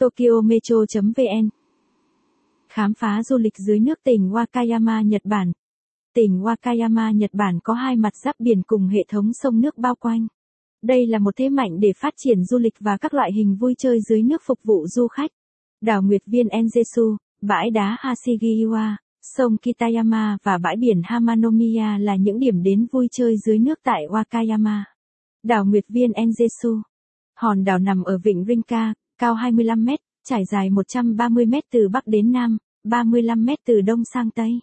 tokyometro.vn Khám phá du lịch dưới nước tỉnh Wakayama, Nhật Bản. Tỉnh Wakayama, Nhật Bản có hai mặt giáp biển cùng hệ thống sông nước bao quanh. Đây là một thế mạnh để phát triển du lịch và các loại hình vui chơi dưới nước phục vụ du khách. Đảo Nguyệt Viên Enjesu, bãi đá Hashigiwa, sông Kitayama và bãi biển Hamanomiya là những điểm đến vui chơi dưới nước tại Wakayama. Đảo Nguyệt Viên Enjesu Hòn đảo nằm ở vịnh Rinka, cao 25 mét, trải dài 130 mét từ bắc đến nam, 35 mét từ đông sang tây.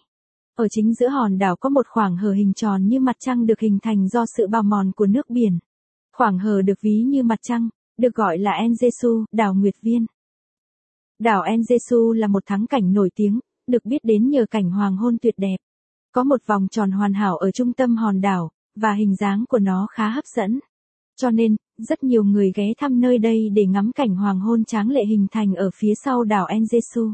Ở chính giữa hòn đảo có một khoảng hở hình tròn như mặt trăng được hình thành do sự bào mòn của nước biển. Khoảng hở được ví như mặt trăng, được gọi là Enjesu, đảo Nguyệt Viên. Đảo Enjesu là một thắng cảnh nổi tiếng, được biết đến nhờ cảnh hoàng hôn tuyệt đẹp. Có một vòng tròn hoàn hảo ở trung tâm hòn đảo, và hình dáng của nó khá hấp dẫn. Cho nên, rất nhiều người ghé thăm nơi đây để ngắm cảnh hoàng hôn tráng lệ hình thành ở phía sau đảo Enjesu.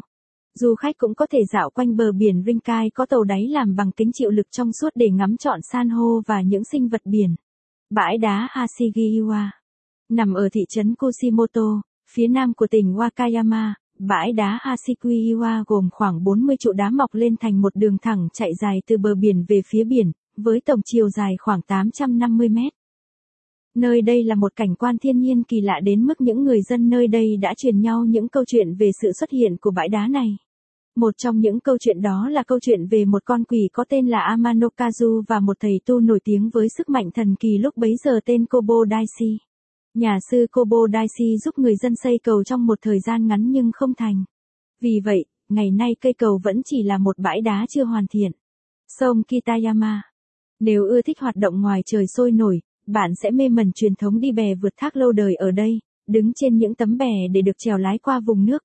Du khách cũng có thể dạo quanh bờ biển Rinkai có tàu đáy làm bằng kính chịu lực trong suốt để ngắm trọn san hô và những sinh vật biển. Bãi đá Hashigiwa Nằm ở thị trấn Kushimoto, phía nam của tỉnh Wakayama, bãi đá Hashigiwa gồm khoảng 40 trụ đá mọc lên thành một đường thẳng chạy dài từ bờ biển về phía biển, với tổng chiều dài khoảng 850 mét. Nơi đây là một cảnh quan thiên nhiên kỳ lạ đến mức những người dân nơi đây đã truyền nhau những câu chuyện về sự xuất hiện của bãi đá này. Một trong những câu chuyện đó là câu chuyện về một con quỷ có tên là Amanokazu và một thầy tu nổi tiếng với sức mạnh thần kỳ lúc bấy giờ tên Kobo Daisy. Nhà sư Kobo Daisy giúp người dân xây cầu trong một thời gian ngắn nhưng không thành. Vì vậy, ngày nay cây cầu vẫn chỉ là một bãi đá chưa hoàn thiện. Sông Kitayama Nếu ưa thích hoạt động ngoài trời sôi nổi, bạn sẽ mê mẩn truyền thống đi bè vượt thác lâu đời ở đây, đứng trên những tấm bè để được trèo lái qua vùng nước.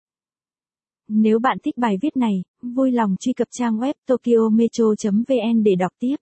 Nếu bạn thích bài viết này, vui lòng truy cập trang web tokyometro.vn để đọc tiếp.